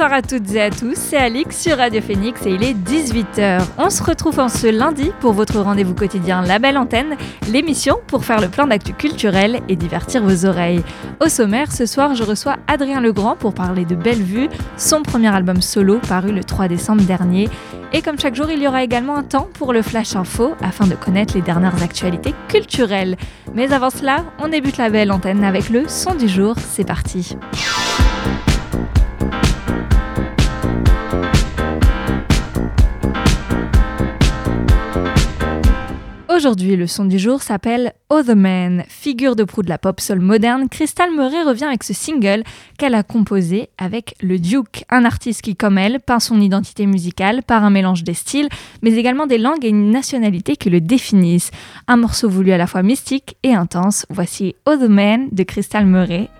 Bonsoir à toutes et à tous, c'est Alix sur Radio Phoenix et il est 18h. On se retrouve en ce lundi pour votre rendez-vous quotidien La Belle Antenne, l'émission pour faire le plan d'actu culturel et divertir vos oreilles. Au sommaire, ce soir, je reçois Adrien Legrand pour parler de Belle Vue, son premier album solo paru le 3 décembre dernier. Et comme chaque jour, il y aura également un temps pour le Flash Info afin de connaître les dernières actualités culturelles. Mais avant cela, on débute La Belle Antenne avec le son du jour. C'est parti. Aujourd'hui, le son du jour s'appelle Other Man. Figure de proue de la pop soul moderne, Crystal Murray revient avec ce single qu'elle a composé avec le Duke, un artiste qui, comme elle, peint son identité musicale par un mélange des styles, mais également des langues et une nationalité qui le définissent. Un morceau voulu à la fois mystique et intense. Voici Other Man de Crystal Murray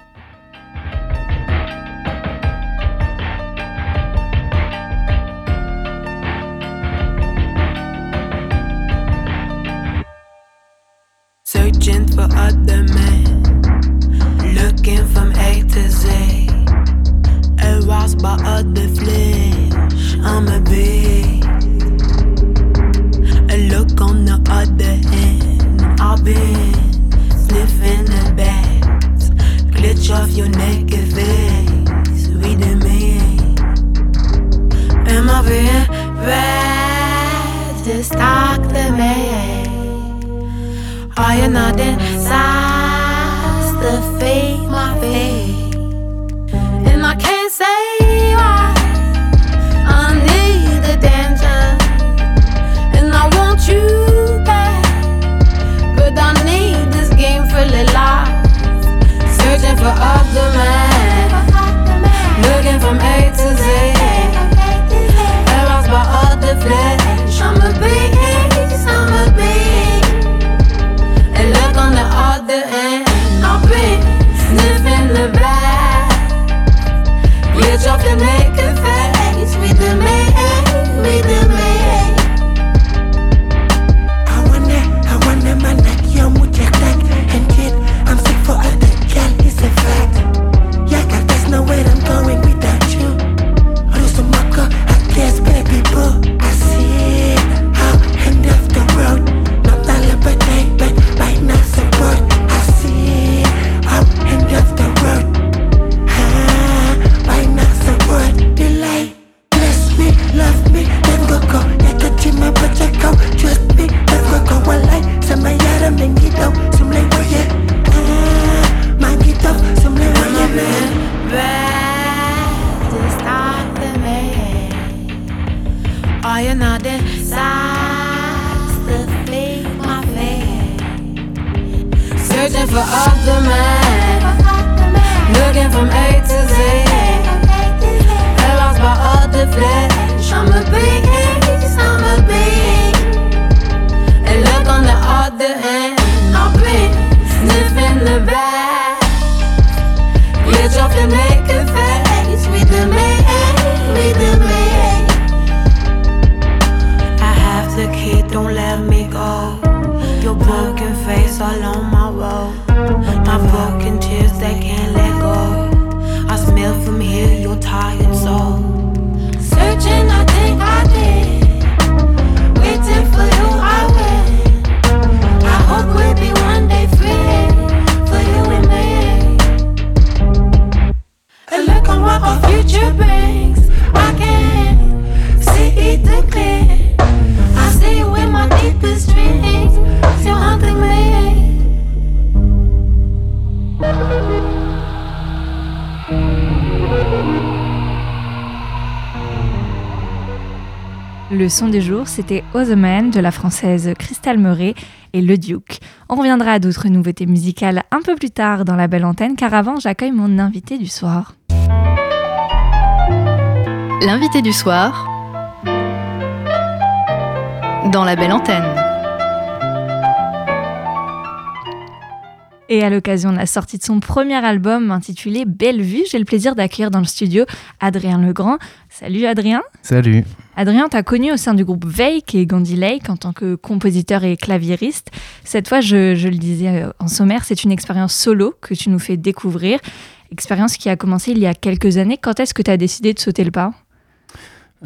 Searching for other men, looking from A to Z. Aroused by other flesh, I'm a bee. A look on the other end, I've been sniffing the bags. Glitch off your naked face, reading me. Am I being bad the man? Are you not inside to fade my fate? And I can't say why. I need attention, and I want you back, but I need this game full of lies. Searching for other men, looking from A to Z, Searching for other men, looking from A to Z. Lost by other flesh. I'm a beast, I'm a beast. And look on the other end, I've been sniffing the back. Glitch off the naked face Le son du jour, c'était Other Man de la française Crystal Murray et Le Duke. On reviendra à d'autres nouveautés musicales un peu plus tard dans la belle antenne, car avant, j'accueille mon invité du soir. L'invité du soir dans la belle antenne. Et à l'occasion de la sortie de son premier album intitulé Belle Vue, j'ai le plaisir d'accueillir dans le studio Adrien Legrand. Salut Adrien. Salut. Adrien, t'as connu au sein du groupe Veik et Gandhi Lake en tant que compositeur et claviériste. Cette fois, je, je le disais euh, en sommaire, c'est une expérience solo que tu nous fais découvrir. Expérience qui a commencé il y a quelques années. Quand est-ce que tu as décidé de sauter le pas?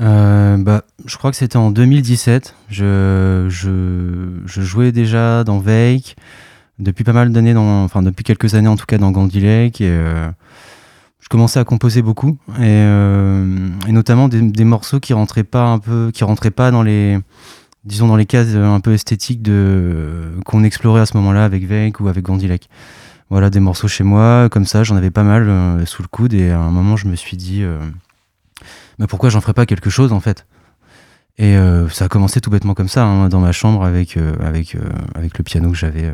Euh, bah, je crois que c'était en 2017. Je, je, je jouais déjà dans Veik depuis pas mal d'années, dans- enfin depuis quelques années en tout cas dans Gandhi Lake. Et, euh, je commençais à composer beaucoup et, euh, et notamment des, des morceaux qui rentraient pas un peu, qui rentraient pas dans les, disons dans les cases un peu esthétiques de qu'on explorait à ce moment-là avec Veik ou avec Gandhi Lake. Voilà des morceaux chez moi comme ça, j'en avais pas mal euh, sous le coude et à un moment je me suis dit mais pourquoi j'en ferais pas quelque chose en fait? Et euh, ça a commencé tout bêtement comme ça, hein, dans ma chambre avec, euh, avec, euh, avec le piano que j'avais.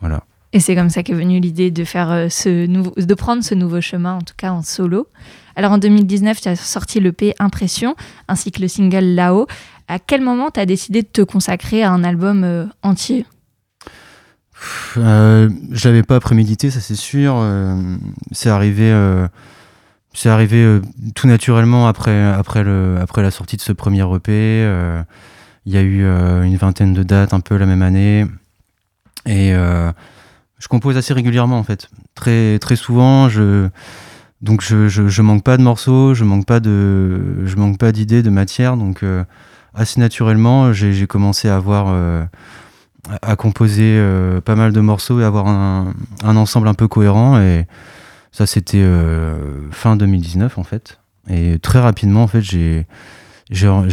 voilà. Et c'est comme ça qu'est venue l'idée de faire ce nouveau, de prendre ce nouveau chemin, en tout cas en solo. Alors en 2019, tu as sorti l'EP Impression, ainsi que le single Là-haut. À quel moment tu as décidé de te consacrer à un album entier? Euh, je l'avais pas prémédité, ça c'est sûr. euh, c'est arrivé, euh, c'est arrivé euh, tout naturellement après, après, le, après la sortie de ce premier EP. euh, Il y a eu euh, une vingtaine de dates un peu la même année. Et je compose assez régulièrement en fait. Très, très souvent, je, donc je, je, manque pas de morceaux, je manque pas de, je manque pas d'idées, de matière. Donc assez naturellement, j'ai commencé à avoir à composer pas mal de morceaux et avoir un, un ensemble un peu cohérent. Et ça, c'était euh, fin 2019 en fait. Et très rapidement, en fait, j'ai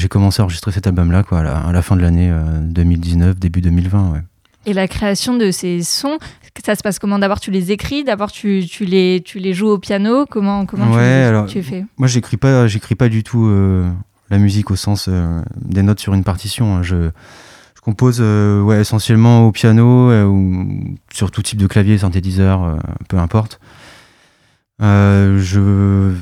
commencé à enregistrer cet album-là, quoi, à la, à la fin de l'année euh, 2019, début 2020. Ouais. Et la création de ces sons, ça se passe comment? D'abord, tu les écris, d'abord, tu, tu, les, tu les joues au piano? Comment, comment Ouais, tu, alors, tu fais? Moi, j'écris pas, j'écris pas du tout euh, la musique au sens euh, des notes sur une partition. hein. Je, je compose euh, ouais, essentiellement au piano euh, ou sur tout type de clavier, synthétiseur, euh, peu importe. Euh, je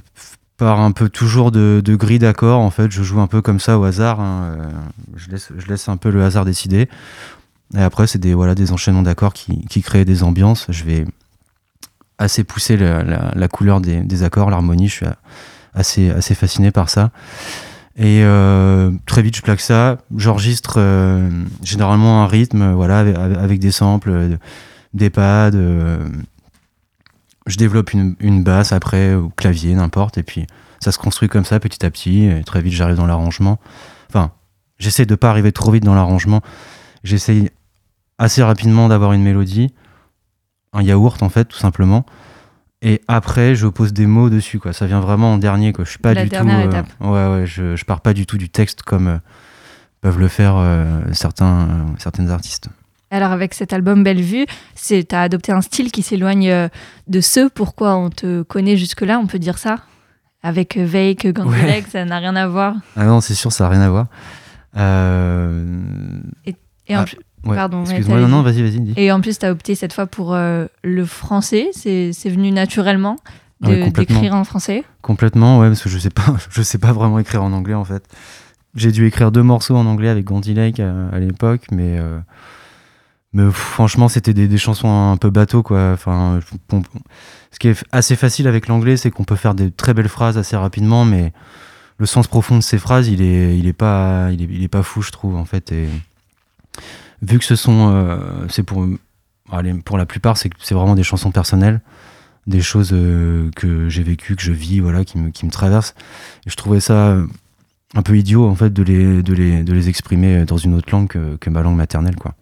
pars un peu toujours de, grilles d'accords. En fait, je joue un peu comme ça au hasard. hein. Euh, Je, laisse, un peu le hasard décider. Et après, c'est des, voilà, des enchaînements d'accords qui, créent des ambiances. Je vais assez pousser la, couleur des, accords, l'harmonie. Je suis assez, fasciné par ça. Et euh, très vite, je plaque ça. J'enregistre euh, généralement un rythme, voilà, avec, des samples, des pads. Je développe une, une basse après, au clavier, n'importe. Et puis, ça se construit comme ça, petit à petit. Et très vite, j'arrive dans l'arrangement. Enfin, j'essaie de pas arriver trop vite dans l'arrangement. J'essaye assez rapidement d'avoir une mélodie, un yaourt, en fait, tout simplement. Et après, je pose des mots dessus, quoi. Ça vient vraiment en dernier, quoi. Je suis pas La du dernière tout. euh, ouais, ouais, je, je pars pas du tout du texte comme euh, peuvent le faire euh, certains, certaines artistes. Alors avec cet album Belle Vue, tu as adopté un style qui s'éloigne euh, de ce pourquoi on te connaît jusque-là, on peut dire ça? Avec euh, Veik, Gandalek, ça n'a rien à voir? Ah non, c'est sûr, ça n'a rien à voir. Euh, Et en Ah, plus, ouais, Pardon, ouais, Excuse-moi, non, non, vas-y, vas-y, dis. et en plus, tu as opté cette fois pour euh, le français, c'est c'est venu naturellement Ah de- d'écrire en français? Complètement, ouais, parce que je sais pas, je sais pas vraiment écrire en anglais en fait. J'ai dû écrire deux morceaux en anglais avec Gandhi Lake à, à l'époque, mais, euh, mais franchement, c'était des, des chansons un peu bateau quoi. Enfin, ce qui est assez facile avec l'anglais, c'est qu'on peut faire des très belles phrases assez rapidement, mais le sens profond de ces phrases, il est, il est pas, il est, il est pas fou, je trouve en fait. Et vu que ce sont, euh, c'est pour, pour la plupart, c'est c'est vraiment des chansons personnelles des choses euh, que j'ai vécues, que je vis, voilà, qui me, qui me traversent. Je trouvais ça euh, un peu idiot, en fait, de les, de les, de les exprimer dans une autre langue que, que ma langue maternelle, quoi.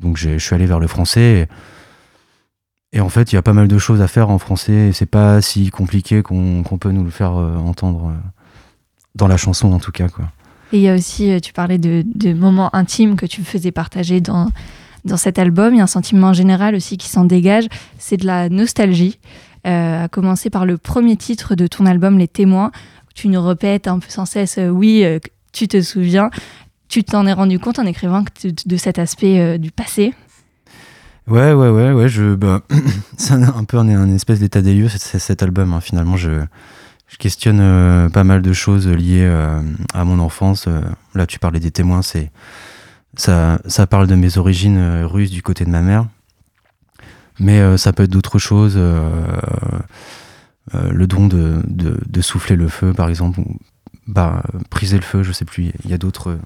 Donc je suis allé vers le français. Et, en fait, il y a pas mal de choses à faire en français. Et c'est pas si compliqué qu'on peut nous le faire euh, entendre euh, dans la chanson, en tout cas, quoi. Et il y a aussi, euh, tu parlais de, moments intimes que tu faisais partager dans, dans cet album. Il y a un sentiment général aussi qui s'en dégage, c'est de la nostalgie. À commencer par le premier titre de ton album, Les Témoins. où Tu nous répètes un peu sans cesse, oui, tu te souviens. Tu t'en es rendu compte en écrivant de cet aspect euh, du passé? Ouais, ouais, ouais, ouais. Je, bah, c'est un, peu un, espèce d'état des lieux, cet album. hein. Finalement, je, questionne euh, pas mal de choses liées euh, à mon enfance. Là, tu parlais des témoins, c'est ça, ça parle de mes origines russes du côté de ma mère. Mais ça peut être d'autres choses. le don de, souffler le feu, par exemple, ou bah, priser le feu, je sais plus. Il y a d'autres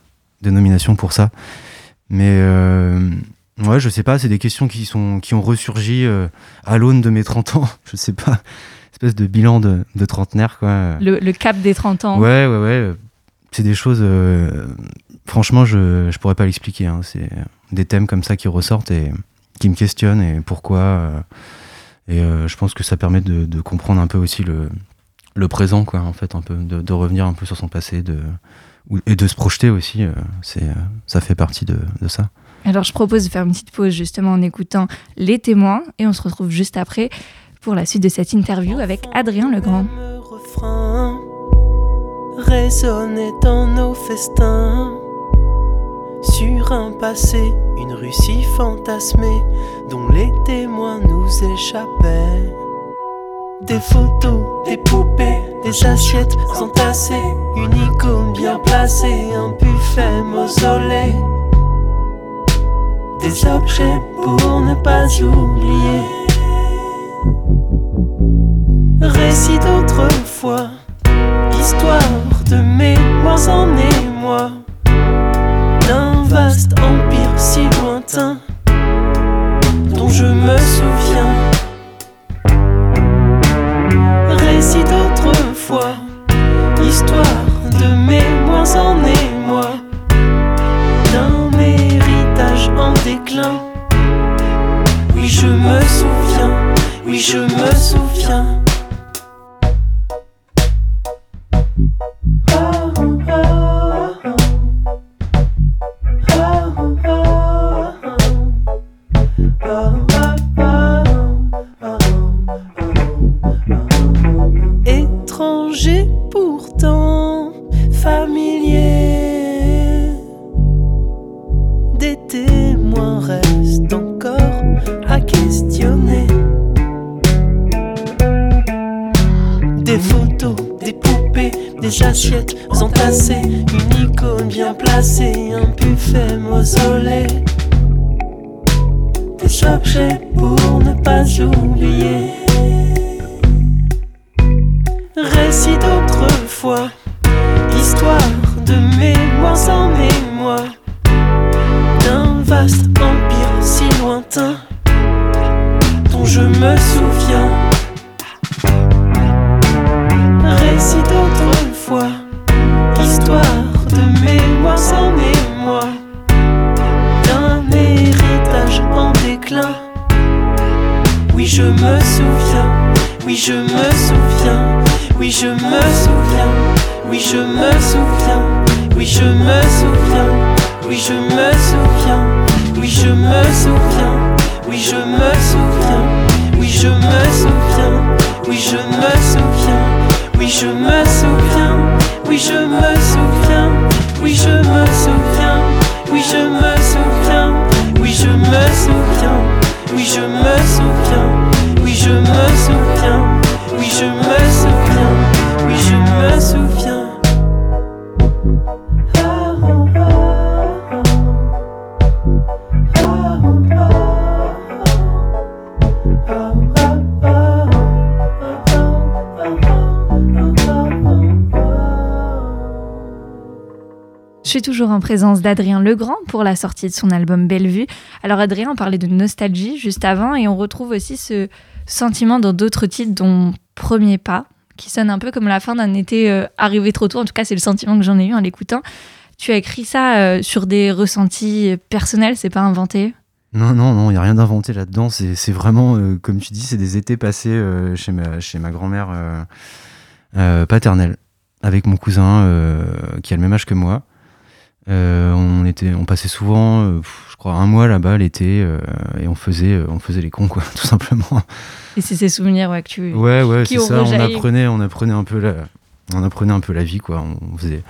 euh, dénominations pour ça. Mais euh, ouais, je sais pas, c'est des questions qui, sont, qui ont ressurgi euh, à l'aune de mes 30 ans. Je sais pas, espèce de bilan de, de trentenaire, quoi. Le, le cap des 30 ans. Ouais, ouais, ouais. C'est des choses. euh, franchement, je, je pourrais pas l'expliquer. hein. C'est des thèmes comme ça qui ressortent et qui me questionnent et pourquoi. et je pense que ça permet de, de comprendre un peu aussi le, le présent, quoi, en fait, un peu, de, de revenir un peu sur son passé de, et de se projeter aussi. euh, c'est, euh, ça fait partie de, de ça. Alors je propose de faire une petite pause justement en écoutant les témoins et on se retrouve juste après pour la suite de cette interview avec Adrien Legrand. Le refrain résonnait dans nos festins. Sur un passé, une Russie fantasmée dont les témoins nous échappaient. Des photos, des poupées, des assiettes entassées, une icône bien placée, un buffet mausolée. Des objets pour ne pas oublier. Récit d'autrefois, histoire de mémoires en émoi, d'un vaste empire si lointain dont je me souviens. D'autrefois, histoire de mémoires en émoi, d'un héritage en déclin. Oui, je me souviens, oui, je me souviens. fois. Toujours en présence d'Adrien Legrand pour la sortie de son album Bellevue. Alors Adrien parlait de nostalgie juste avant et on retrouve aussi ce sentiment dans d'autres titres dont Premier pas, qui sonne un peu comme la fin d'un été euh, arrivé trop tôt. En tout cas, c'est le sentiment que j'en ai eu en l'écoutant. Tu as écrit ça euh, sur des ressentis personnels, c'est pas inventé? Non, non, non, il n'y a rien d'inventé là-dedans. C'est vraiment, euh, comme tu dis, c'est des étés passés chez ma, chez ma grand-mère paternelle, avec mon cousin qui a le même âge que moi. Euh, on, était, on passait souvent, euh, je crois, un mois là-bas l'été, euh, et on faisait, on faisait les cons, quoi, tout simplement. Et c'est ces souvenirs ouais, que tu... Ouais, ouais, c'est ça. On apprenait, on apprenait un peu la, on apprenait un peu la vie, quoi. On faisait,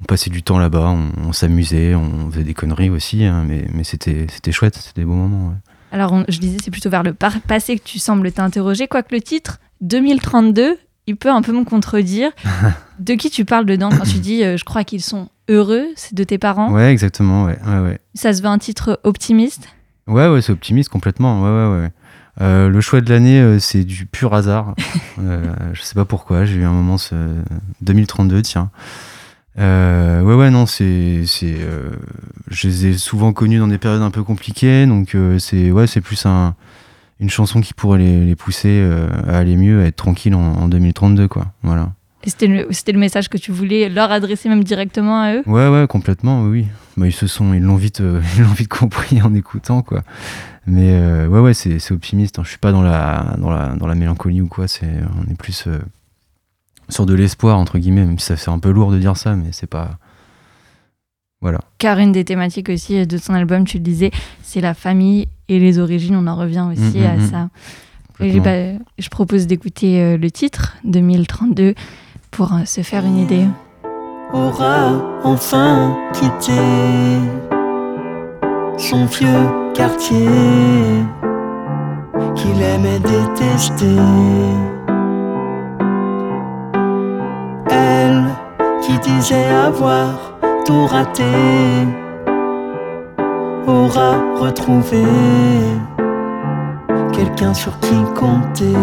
on passait du temps là-bas, on, on s'amusait, on faisait des conneries aussi, hein, mais, mais c'était, c'était chouette, c'était des beaux moments. ouais. Alors, on- je disais, c'est plutôt vers le passé que tu sembles t'interroger, quoique le titre 2032, il peut un peu me contredire. De qui tu parles dedans quand tu dis euh, je crois qu'ils sont heureux C'est de tes parents Ouais, exactement, ouais. ouais, ouais. Ça se veut un titre optimiste Ouais, ouais, c'est optimiste complètement. Ouais, ouais, ouais. Euh, le choix de l'année, euh, c'est du pur hasard. je sais pas pourquoi, j'ai eu un moment, ce... 2032, tiens. Ouais, ouais, non, c'est. c'est je les ai souvent connus dans des périodes un peu compliquées, donc c'est ouais, c'est plus un, une chanson qui pourrait les, les pousser à aller mieux, à être tranquille en, en 2032, quoi. Voilà. C'était le, c'était le message que tu voulais leur adresser même directement à eux? Ouais, ouais, complètement, oui. Bah, ils se sont, ils l'ont vite, euh, ils l'ont vite compris en écoutant, quoi. Mais euh, ouais, ouais, c'est, c'est optimiste. hein. Je suis pas dans la, dans la, dans la mélancolie ou quoi. C'est, on est plus euh, sur de l'espoir entre guillemets, même si ça fait un peu lourd de dire ça, mais c'est pas. Voilà. Car une des thématiques aussi de ton album, tu le disais, c'est la famille et les origines. On en revient aussi Mm, mm, à mm. ça. Et bah, je propose d'écouter euh, le titre 2032 pour euh, se faire une idée. aura enfin quitté son vieux quartier qu'il aimait détester. Elle qui disait avoir tout raté aura retrouvé quelqu'un sur qui compter.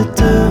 1032 Tout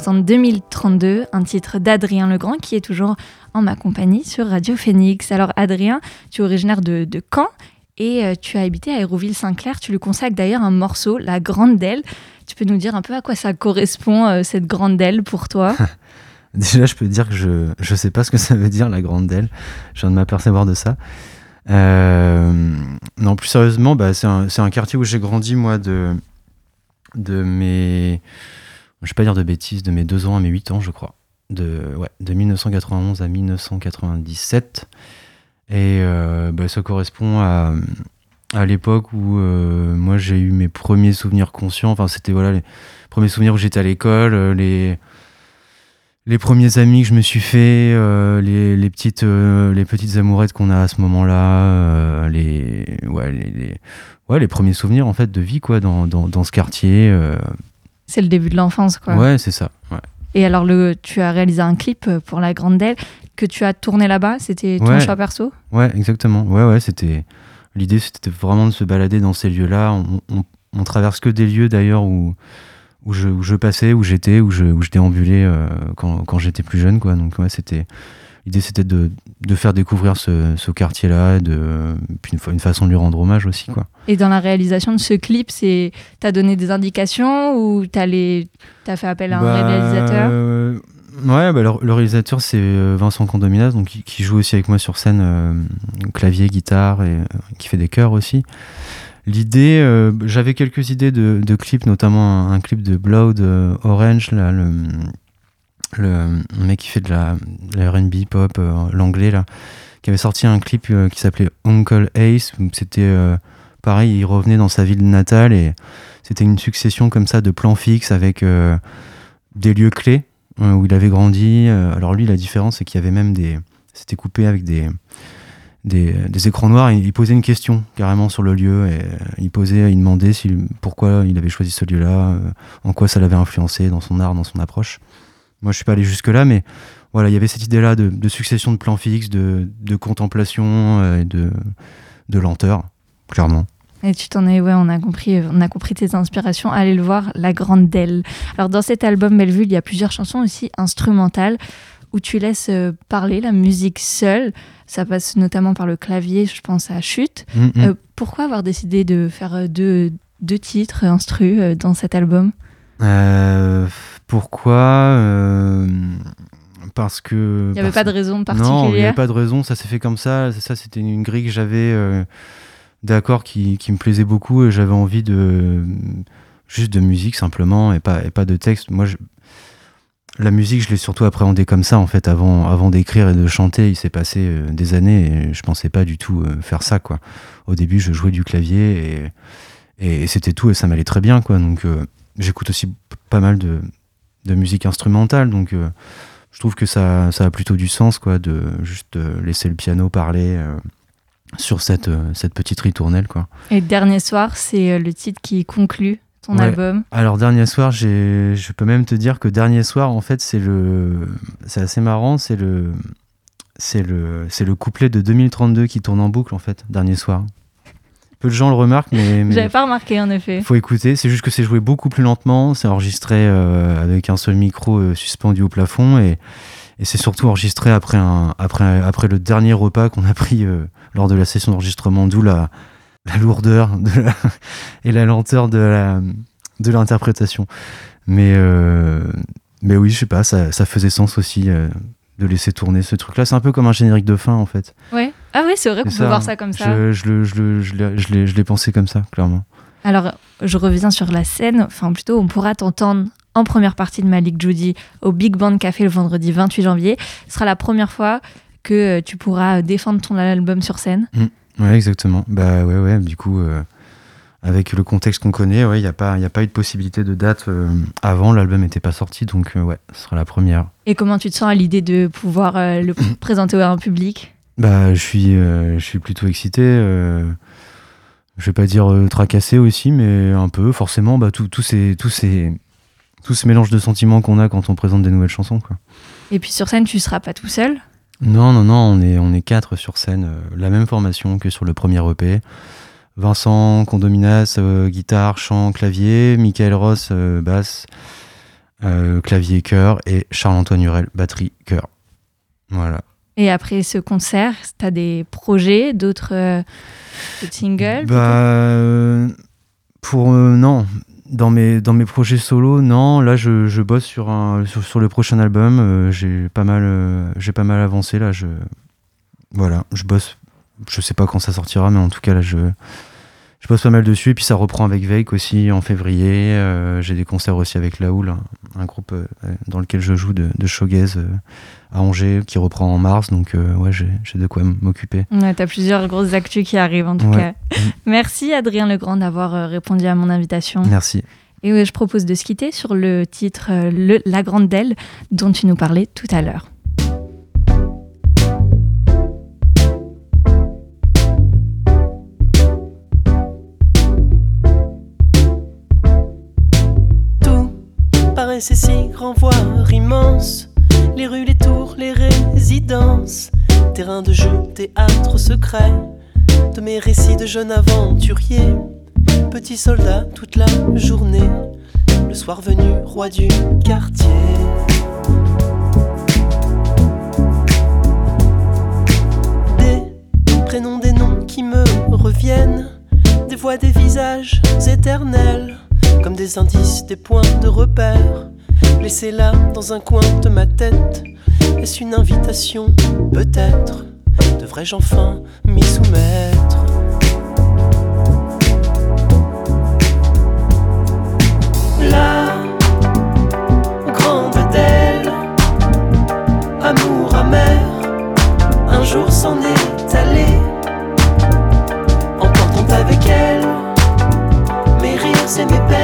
Venez d'entendre 2032, un titre d'Adrien Legrand qui est toujours en ma compagnie sur Radio Phoenix. Alors Adrien, tu es originaire de, de Caen et euh, tu as habité à Hérouville-Saint-Clair. Tu lui consacres d'ailleurs un morceau, La Grande Delle. Tu peux nous dire un peu à quoi ça correspond, euh, cette Grande Delle, pour toi? Déjà, je peux dire que je je sais pas ce que ça veut dire la grande Delle. Je viens de m'apercevoir de ça. Euh, non, plus sérieusement, bah, c'est un, un quartier où j'ai grandi moi de de mes je vais pas dire de bêtises, de mes 2 ans à mes 8 ans, je crois. De ouais, de 1991 à 1997. Et euh, bah, ça correspond à à l'époque où euh, moi j'ai eu mes premiers souvenirs conscients. Enfin, c'était voilà les premiers souvenirs où j'étais à l'école, euh, les les premiers amis que je me suis fait, les, les petites les petites amourettes qu'on a à ce moment-là, les ouais les, ouais les premiers souvenirs en fait de vie quoi dans, dans ce quartier. C'est le début de l'enfance, quoi. ouais, c'est ça. Ouais. Et alors, le, tu as réalisé un clip euh, pour La Grande Delle que tu as tourné là-bas. C'était ton Ouais. choix perso? Ouais, exactement. Ouais, ouais, c'était. L'idée, c'était vraiment de se balader dans ces lieux-là. On, on, on traverse que des lieux d'ailleurs où, où, je, où je passais, où j'étais, où je, où je déambulais euh, quand, quand j'étais plus jeune, quoi. Donc, ouais, c'était. L'idée, c'était de, de faire découvrir ce, ce quartier-là, puis une, une façon de lui rendre hommage aussi, quoi. Et dans la réalisation de ce clip, c'est t'as donné des indications ou t'as les t'as fait appel à un Bah, réalisateur? euh, Ouais, bah, le, le réalisateur c'est euh, Vincent Condominas, donc qui, qui joue aussi avec moi sur scène, euh, clavier, guitare et euh, qui fait des chœurs aussi. L'idée, euh, j'avais quelques idées de, de clips, notamment un, un clip de Blood euh, Orange, là, le, le mec qui fait de la, R&B pop, euh, l'anglais là, qui avait sorti un clip euh, qui s'appelait Uncle Ace. C'était euh, pareil, il revenait dans sa ville natale et c'était une succession comme ça de plans fixes avec des lieux clés où il avait grandi. Alors lui, la différence, c'est qu'il y avait même des... C'était coupé avec des, des, écrans noirs et il posait une question carrément sur le lieu. Et il posait, il demandait si, pourquoi il avait choisi ce lieu-là, en quoi ça l'avait influencé dans son art, dans son approche. Moi, je suis pas allé jusque-là, mais voilà, il y avait cette idée-là de, de succession de plans fixes, de, de contemplation euh, et de, de lenteur, clairement. Et tu t'en es, ouais, on a compris, on a compris tes inspirations. Allez le voir, La Grande Delle. Alors dans cet album Bellevue, il y a plusieurs chansons aussi instrumentales où tu laisses euh, parler la musique seule. Ça passe notamment par le clavier, je pense à Chute. Mm, mm. Euh, pourquoi avoir décidé de faire euh, deux, deux titres instru euh, dans cet album? Euh, pourquoi euh, Parce que. Il n'y avait parce- pas de raison Non, il n'y particulière. avait pas de raison, ça s'est fait comme ça. Ça, c'était une grille que j'avais euh, d'accords qui, qui me plaisait beaucoup et j'avais envie de. juste de musique simplement et pas, et pas de texte. Moi, je- la musique, je l'ai surtout appréhendée comme ça en fait. Avant, avant d'écrire et de chanter, il s'est passé euh, des années et je pensais pas du tout euh, faire ça quoi. Au début, je jouais du clavier et, et, c'était tout et ça m'allait très bien quoi. Donc, euh, j'écoute aussi pas mal de, de musique instrumentale donc. euh, je trouve que ça, ça a plutôt du sens quoi de juste euh, laisser le piano parler euh, sur cette, cette petite ritournelle quoi. Et Dernier soir, c'est le titre qui conclut ton Ouais. album? Alors dernier soir, je peux même te dire que dernier soir en fait, c'est le c'est assez marrant, c'est le c'est le c'est le couplet de 2032 qui tourne en boucle en fait, dernier soir. Peu de gens le remarquent mais, mais J'avais pas remarqué en effet. faut écouter, c'est juste que c'est joué beaucoup plus lentement, c'est enregistré euh, avec un seul micro euh, suspendu au plafond et, et c'est surtout enregistré après, un, après, après le dernier repas qu'on a pris euh, lors de la session d'enregistrement, d'où la, la lourdeur de la- et la lenteur de la- de l'interprétation. Mais, mais oui, je sais pas, ça, ça faisait sens aussi de laisser tourner ce truc-là. C'est un peu comme un générique de fin en fait. Ouais. Ah oui, c'est vrai qu'on peut voir hein. ça comme ça. Je, je, je, je l'ai- je l'ai- je l'ai pensé comme ça, clairement. Alors, je reviens sur la scène. Enfin, plutôt, on pourra t'entendre en première partie de Malik Judy au Big Band Café le vendredi 28 janvier. Ce sera la première fois que euh, tu pourras défendre ton album sur scène. Ouais, exactement. Bah ouais, ouais. Du coup, euh, avec le contexte qu'on connaît, ouais, il n'y a pas, a pas eu de possibilité de date euh, avant. L'album n'était pas sorti, donc euh, ouais, ce sera la première. Et comment tu te sens à l'idée de pouvoir euh, le présenter à un public? Bah, je suis, euh, je suis plutôt excité. euh, je vais pas dire euh, tracassé aussi, mais un peu. Forcément, bah tout, tout ces, tous ces, tout ce mélange de sentiments qu'on a quand on présente des nouvelles chansons, quoi. Et puis sur scène, tu seras pas tout seul? Non, non, non, on est, on est quatre sur scène, euh, la même formation que sur le premier EP. Vincent Condominas, guitare, chant, clavier, Michael Ross, basse, clavier, chœur, et Charles-Antoine Hurel, batterie, chœur. Voilà. Et après ce concert, tu as des projets, d'autres euh, singles Bah, euh, pour euh, non, dans mes dans mes projets solo, non. Là, je, je bosse sur un sur, sur le prochain album. euh, j'ai pas mal j'ai pas mal avancé là. Je voilà, je bosse. Je sais pas quand ça sortira, mais en tout cas là, je je pose pas mal dessus. Et puis ça reprend avec Veik aussi en février. Euh, j'ai des concerts aussi avec Laoul, un, groupe euh, dans lequel je joue de, de euh, à Angers qui reprend en mars. Donc ouais, j'ai de quoi m'occuper. Ouais, T'as plusieurs grosses actus qui arrivent en tout cas. Merci Adrien Legrand d'avoir répondu à mon invitation. Merci. Et je propose de se quitter sur le titre le, La Grande Delle dont tu nous parlais tout à l'heure. Ces si grands voire immenses. Les rues, les tours, les résidences. Terrain de jeu, théâtre secret. De mes récits de jeunes aventuriers. Petit soldat toute la journée. Le soir venu, roi du quartier. Des prénoms, des noms qui me reviennent. Des voix, des visages éternels comme des indices, des points de repère. Laissez là dans un coin de ma tête. Est-ce une invitation? Peut-être. Devrais-je enfin m'y soumettre? La grande d'elle, amour amer, un jour s'en est allé, emportant avec elle c'est mes peines.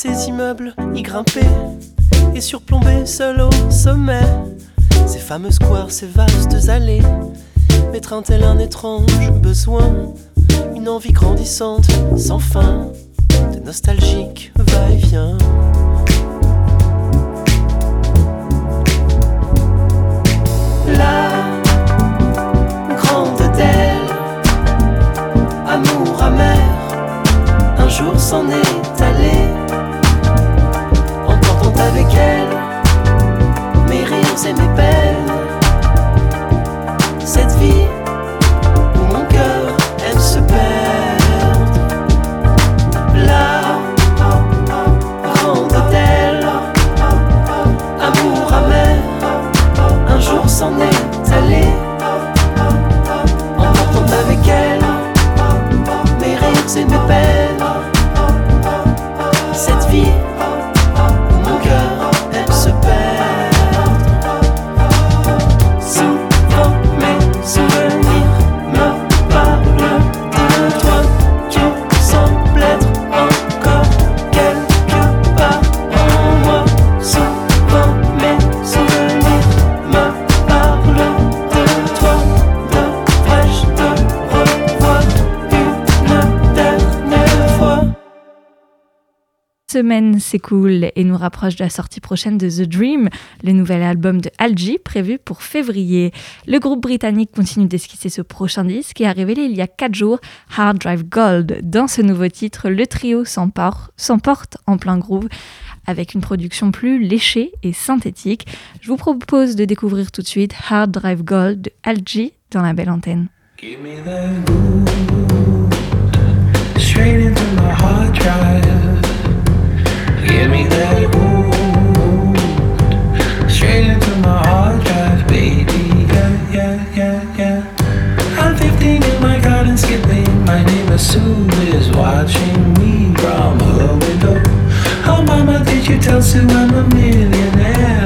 Ces immeubles, y grimper et surplomber seul au sommet. Ces fameux squares, ces vastes allées, mettre un étrange besoin, une envie grandissante, sans fin, de nostalgique va-et-vient. La grande d'elle, amour amer, un jour s'en est Et nous rapproche de la sortie prochaine de The Dream, le nouvel album de Algie prévu pour février. Le groupe britannique continue d'esquisser ce prochain disque et a révélé il y a 4 jours Hard Drive Gold. Dans ce nouveau titre, le trio s'empor- s'emporte en plein groove avec une production plus léchée et synthétique. Je vous propose de découvrir tout de suite Hard Drive Gold de Algie dans la belle antenne. Give me groove, straight into my hard drive. Give me that straight into my hard drive, baby. Yeah, yeah, yeah, yeah. I'm 15 in my garden skipping. My neighbor Sue is watching me from her window. Oh, mama, did you tell Sue I'm a millionaire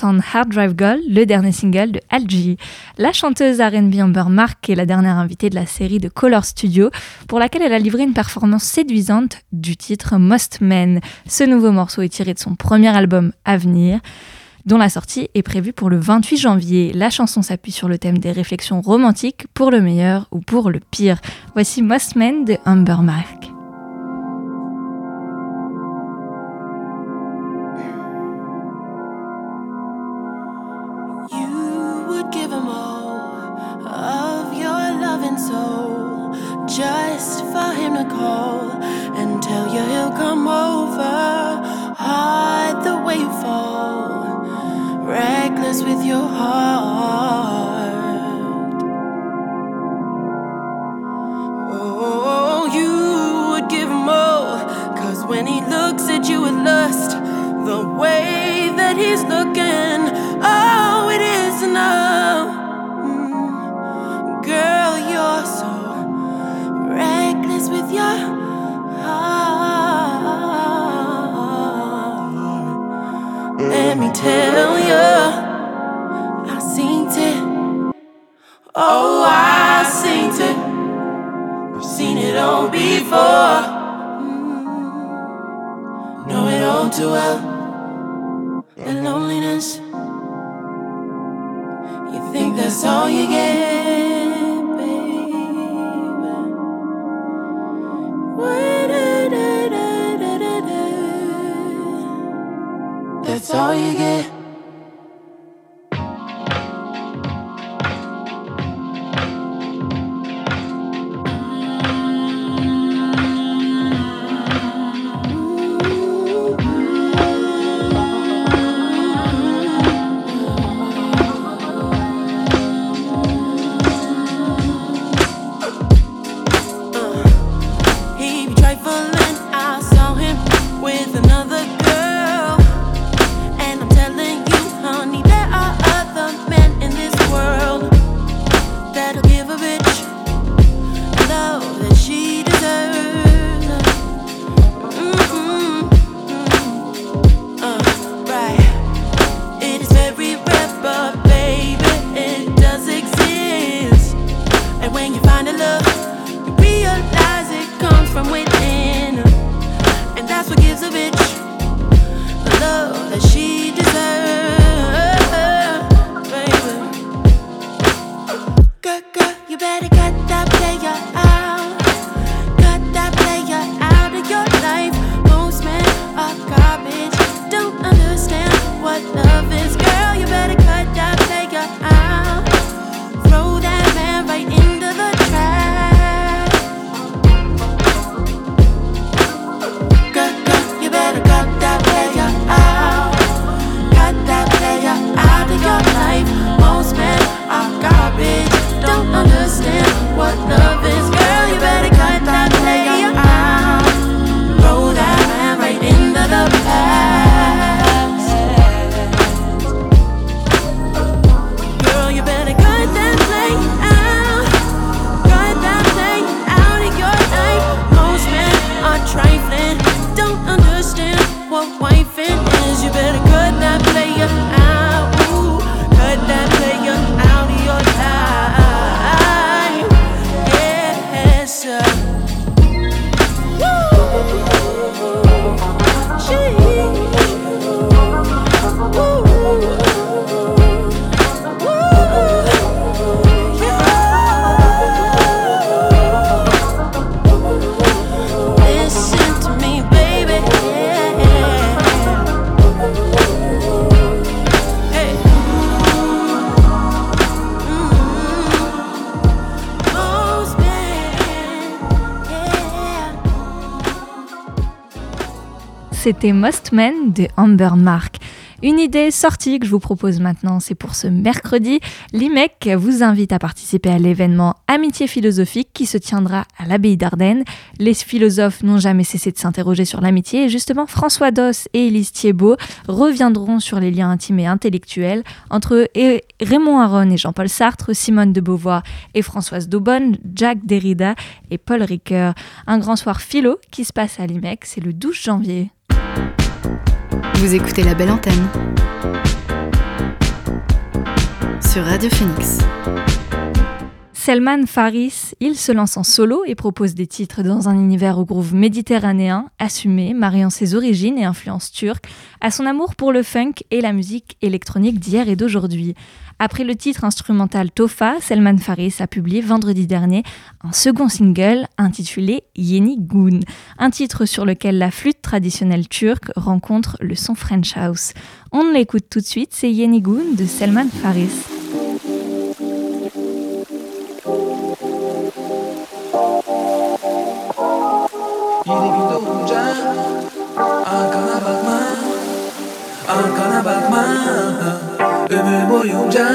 D'entendre Hard Drive Girl, le dernier single de Algie. La chanteuse R&B Amber Mark est la dernière invitée de la série de Color Studio, pour laquelle elle a livré une performance séduisante du titre Most Men. Ce nouveau morceau est tiré de son premier album Avenir, dont la sortie est prévue pour le 28 janvier. La chanson s'appuie sur le thème des réflexions romantiques pour le meilleur ou pour le pire. Voici Most Men de Amber Mark. Just for him to call and tell you he'll come over. Hide the way you fall, reckless with your heart. Oh, you would give all, cause when he looks at you with lust, the way that he's looking, oh, reckless with your heart. Let me tell you, I seen it. Oh, I seen it. I've seen it all before. Mm. Know it all too well. The loneliness. You think that's all you get, Get. C'était Most Men de Amber Mark. Une idée sortie que je vous propose maintenant, c'est pour ce mercredi. L'IMEC vous invite à participer à l'événement Amitié philosophique qui se tiendra à l'abbaye d'Ardennes. Les philosophes n'ont jamais cessé de s'interroger sur l'amitié et justement François Doss et Élise Thiebaud reviendront sur les liens intimes et intellectuels entre Raymond Aron et Jean-Paul Sartre, Simone de Beauvoir et Françoise Daubonne, Jacques Derrida et Paul Ricoeur. Un grand soir philo qui se passe à l'IMEC, c'est le 12 janvier. Vous écoutez la belle antenne sur Radio Phoenix. Selman Faris, il se lance en solo et propose des titres dans un univers au groove méditerranéen, assumé, mariant ses origines et influences turques à son amour pour le funk et la musique électronique d'hier et d'aujourd'hui. Après le titre instrumental Tofa, Selman Faris a publié vendredi dernier un second single intitulé Yeni Gun, un titre sur lequel la flûte traditionnelle turque rencontre le son French House. On l'écoute tout de suite, c'est Yeni de Selman Faris. Ömür boyunca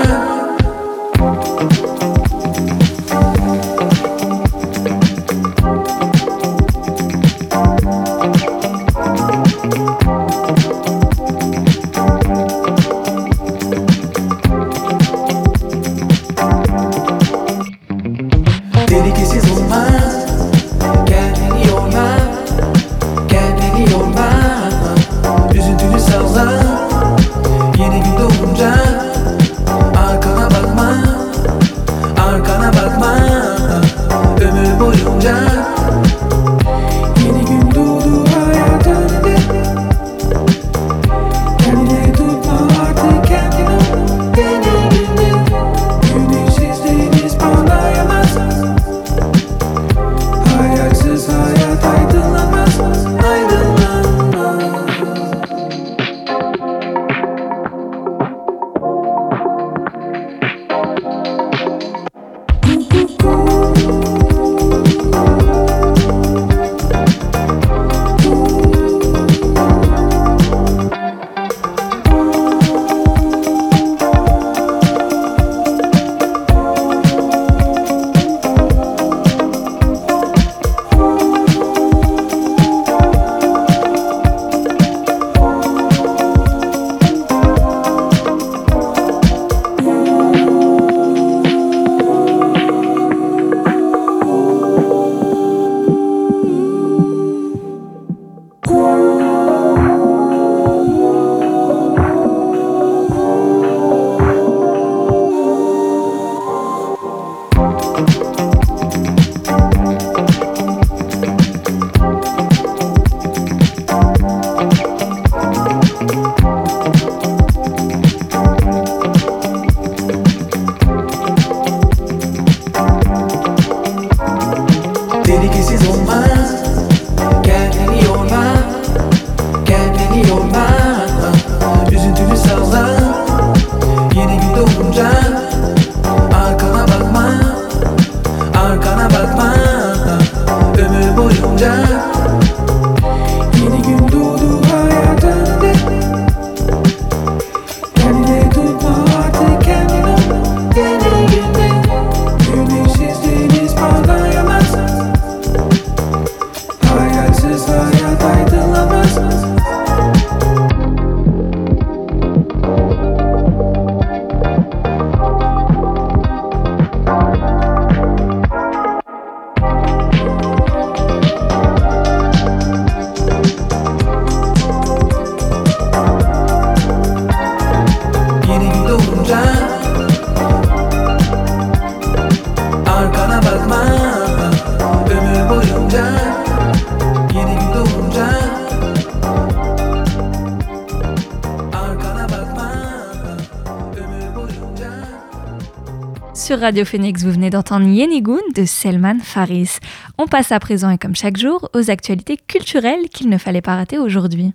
Radio Phoenix, vous venez d'entendre Yenigun de Selman Faris. On passe à présent et comme chaque jour aux actualités culturelles qu'il ne fallait pas rater aujourd'hui.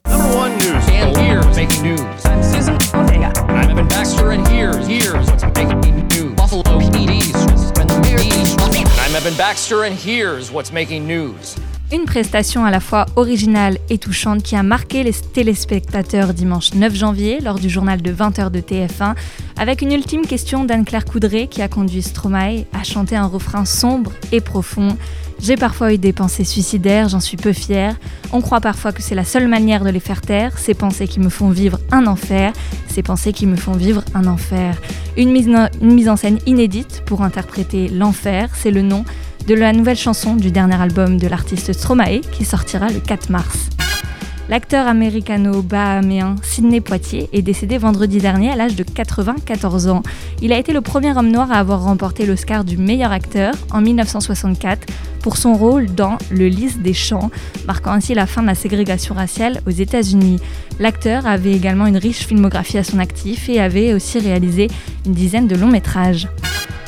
I'm Evan Baxter and here's what's making news. Une prestation à la fois originale et touchante qui a marqué les téléspectateurs dimanche 9 janvier lors du journal de 20h de TF1 avec une ultime question d'Anne-Claire Coudray qui a conduit Stromae à chanter un refrain sombre et profond. J'ai parfois eu des pensées suicidaires, j'en suis peu fière. On croit parfois que c'est la seule manière de les faire taire, ces pensées qui me font vivre un enfer, ces pensées qui me font vivre un enfer. Une mise, une mise en scène inédite pour interpréter l'enfer, c'est le nom de la nouvelle chanson du dernier album de l'artiste Stromae qui sortira le 4 mars. L'acteur américano-bahaméen Sidney Poitier est décédé vendredi dernier à l'âge de 94 ans. Il a été le premier homme noir à avoir remporté l'Oscar du meilleur acteur en 1964 pour son rôle dans Le Lys des Champs, marquant ainsi la fin de la ségrégation raciale aux États-Unis. L'acteur avait également une riche filmographie à son actif et avait aussi réalisé une dizaine de longs métrages.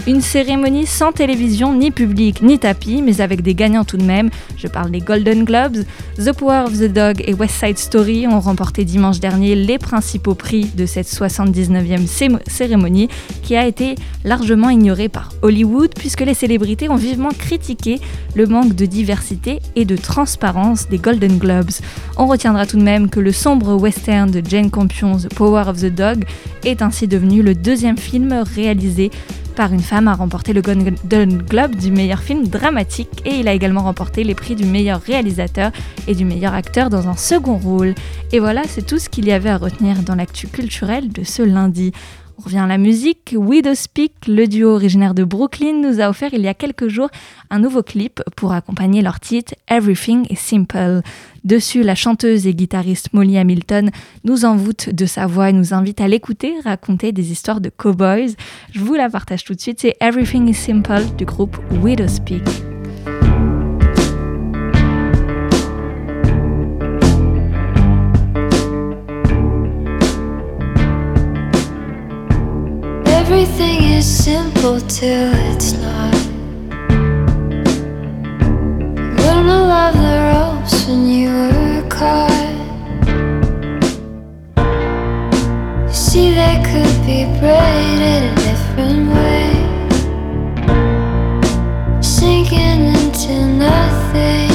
Une cérémonie sans télévision, ni public, ni tapis, mais avec des gagnants tout de même. Je parle des Golden Globes. The Power of the Dog et West Side Story ont remporté dimanche dernier les principaux prix de cette 79e cérémonie qui a été largement ignorée par Hollywood puisque les célébrités ont vivement critiqué le manque de diversité et de transparence des Golden Globes. On retiendra tout de même que le sombre western de Jane Campion, The Power of the Dog, est ainsi devenu le deuxième film réalisé par une femme a remporté le Golden Globe du meilleur film dramatique et il a également remporté les prix du meilleur réalisateur et du meilleur acteur dans un second rôle. Et voilà, c'est tout ce qu'il y avait à retenir dans l'actu culturel de ce lundi. Revient la musique. Widow Speak, le duo originaire de Brooklyn, nous a offert il y a quelques jours un nouveau clip pour accompagner leur titre Everything is Simple. Dessus, la chanteuse et guitariste Molly Hamilton nous envoûte de sa voix et nous invite à l'écouter raconter des histoires de cowboys. Je vous la partage tout de suite, c'est Everything is Simple du groupe Widow Speak. Everything is simple till it's not. Wouldn't have loved the ropes when you were caught. You see, they could be braided a different way, sinking into nothing.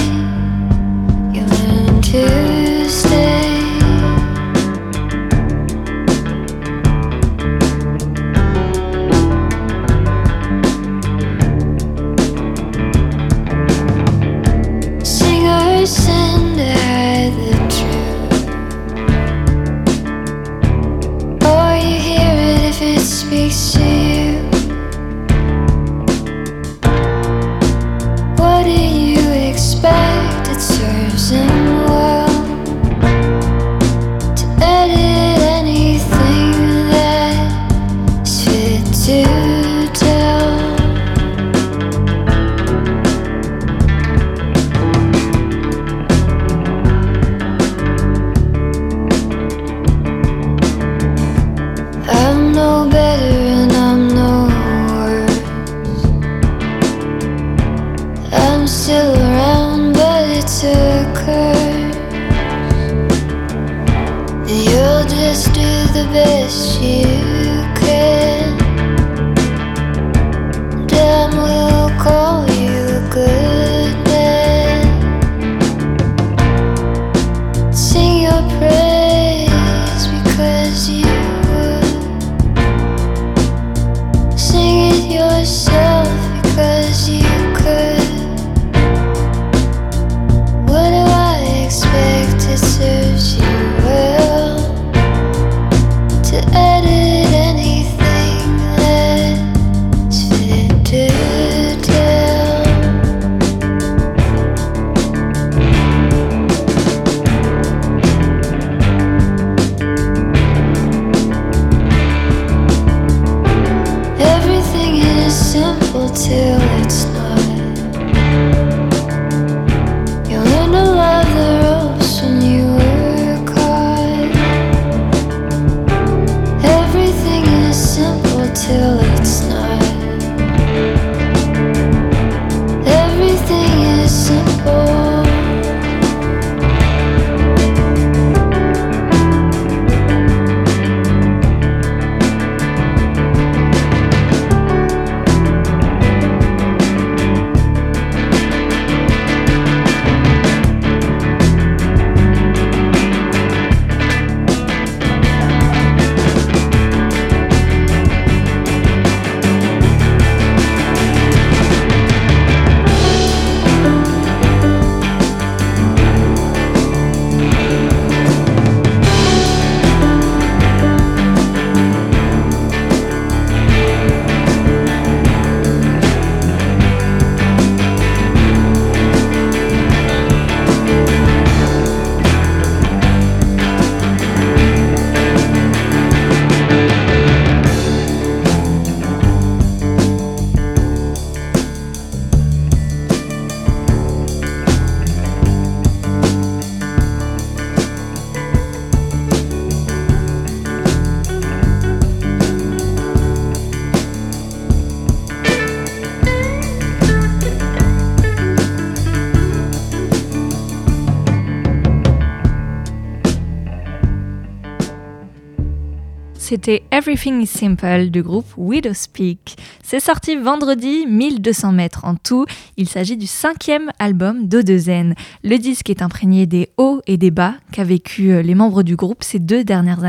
Everything is Simple du groupe Widowspeak. C'est sorti vendredi, 1200 mètres en tout. Il s'agit du cinquième album d'Odezen. Le disque est imprégné des hauts et des bas qu'a vécu euh, les membres du groupe ces deux dernières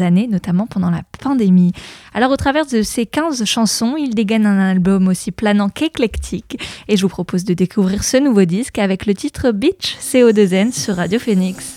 années, notamment pendant la pandémie. Alors au travers de ces 15 chansons, il dégaine un album aussi planant qu'éclectique. Et je vous propose de découvrir ce nouveau disque avec le titre Beach CO2N sur Radio Phoenix.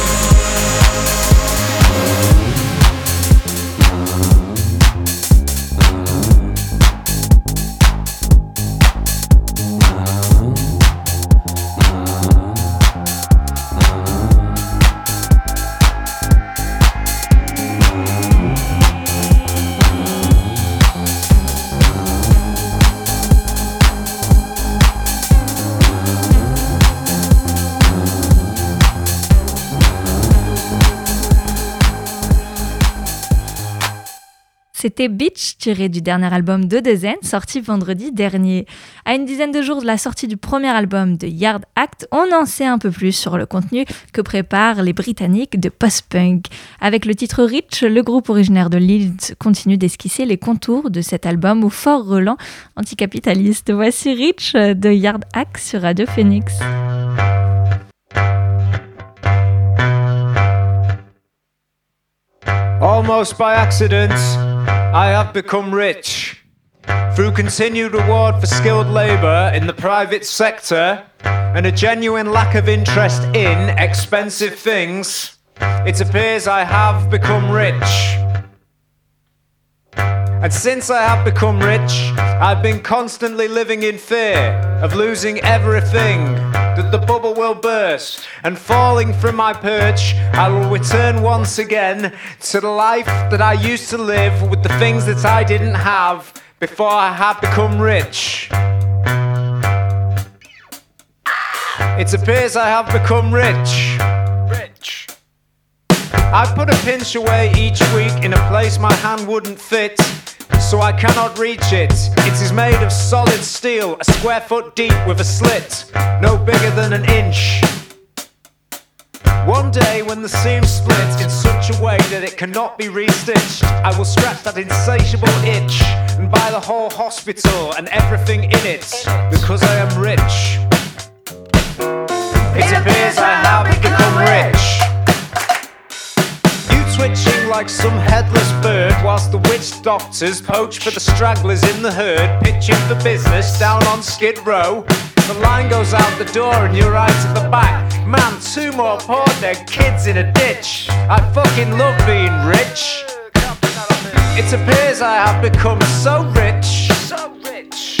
Beach, tiré du dernier album de Dezen, sorti vendredi dernier. À une dizaine de jours de la sortie du premier album de Yard Act, on en sait un peu plus sur le contenu que préparent les Britanniques de post-punk. Avec le titre Rich, le groupe originaire de Leeds continue d'esquisser les contours de cet album au fort relent anticapitaliste. Voici Rich de Yard Act sur Radio Phoenix. Almost by accident. I have become rich through continued reward for skilled labour in the private sector and a genuine lack of interest in expensive things. It appears I have become rich. And since I have become rich, I've been constantly living in fear of losing everything, the bubble will burst, and falling from my perch, I will return once again to the life that I used to live with the things that I didn't have before I had become rich. It appears I have become rich. Rich. I put a pinch away each week in a place my hand wouldn't fit so I cannot reach it. It is made of solid steel, a square foot deep with a slit, no bigger than an inch. One day, when the seam splits in such a way that it cannot be restitched, I will scratch that insatiable itch and buy the whole hospital and everything in it because I am rich. It appears I have become rich. You twitching like some headless bird, whilst the witch doctors poach for the stragglers in the herd, pitching for business down on Skid Row. The line goes out the door and you're right at the back. Man, two more poor dead kids in a ditch. I fucking love being rich. It appears I have become so rich. So rich.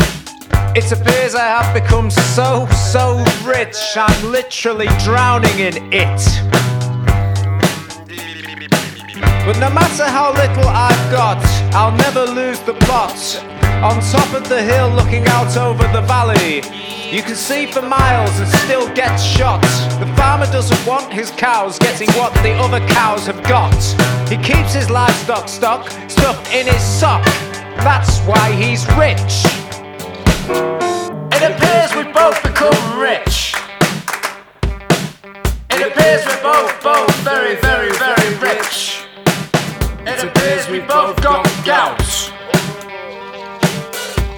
It appears I have become so, so rich. I'm literally drowning in it. But no matter how little I've got, I'll never lose the plot. On top of the hill, looking out over the valley, you can see for miles and still get shot. The farmer doesn't want his cows getting what the other cows have got. He keeps his livestock stock stuffed in his sock. That's why he's rich. It appears we've both become rich. We both got gout.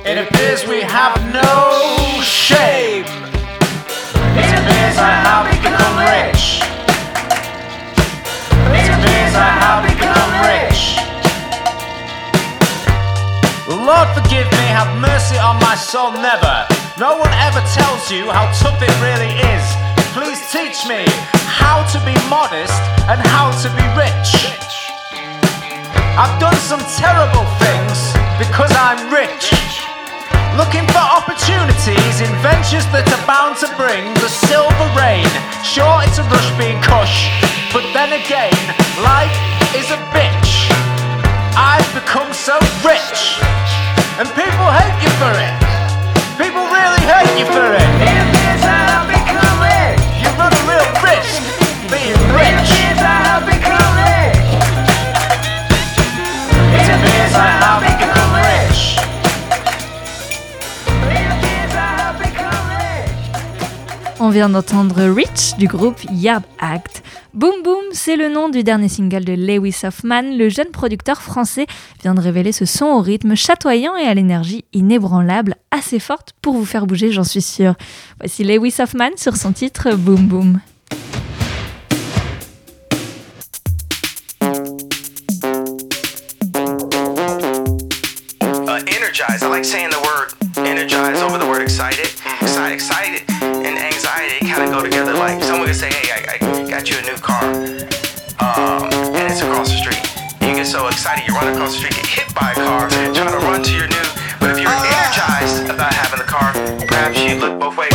It appears we have no shame. It appears I have become rich. It appears I have become rich. Lord forgive me, have mercy on my soul, never. No one ever tells you how tough it really is. Please teach me how to be modest and how to be rich. I've done some terrible things because I'm rich. Looking for opportunities in ventures that are bound to bring the silver rain. Sure, it's a rush being cush, but then again, life is a bitch. I've become so rich, and people hate you for it. People really hate you for it. On vient d'entendre Rich du groupe Yard Act. Boom Boom, c'est le nom du dernier single de Lewis Hoffman. Le jeune producteur français vient de révéler ce son au rythme chatoyant et à l'énergie inébranlable, assez forte pour vous faire bouger, j'en suis sûre. Voici Lewis Hoffman sur son titre Boom Boom. uh, energized. I like saying the word energized over the word excited. Excited, excited, and anxiety kind of go together. Like someone could say, "Hey, I, I got you a new car," um, and it's across the street. You get so excited, you run across the street, get hit by a car, trying to run to your new. But if you're energized about having the car, perhaps you look both ways.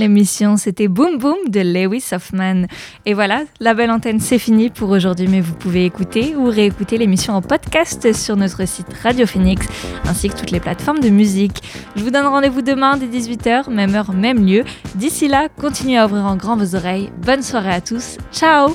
L'émission, c'était Boom Boom de Lewis Hoffman. Et voilà, la belle antenne, c'est fini pour aujourd'hui, mais vous pouvez écouter ou réécouter l'émission en podcast sur notre site Radio Phoenix, ainsi que toutes les plateformes de musique. Je vous donne rendez-vous demain dès 18h, même heure, même lieu. D'ici là, continuez à ouvrir en grand vos oreilles. Bonne soirée à tous. Ciao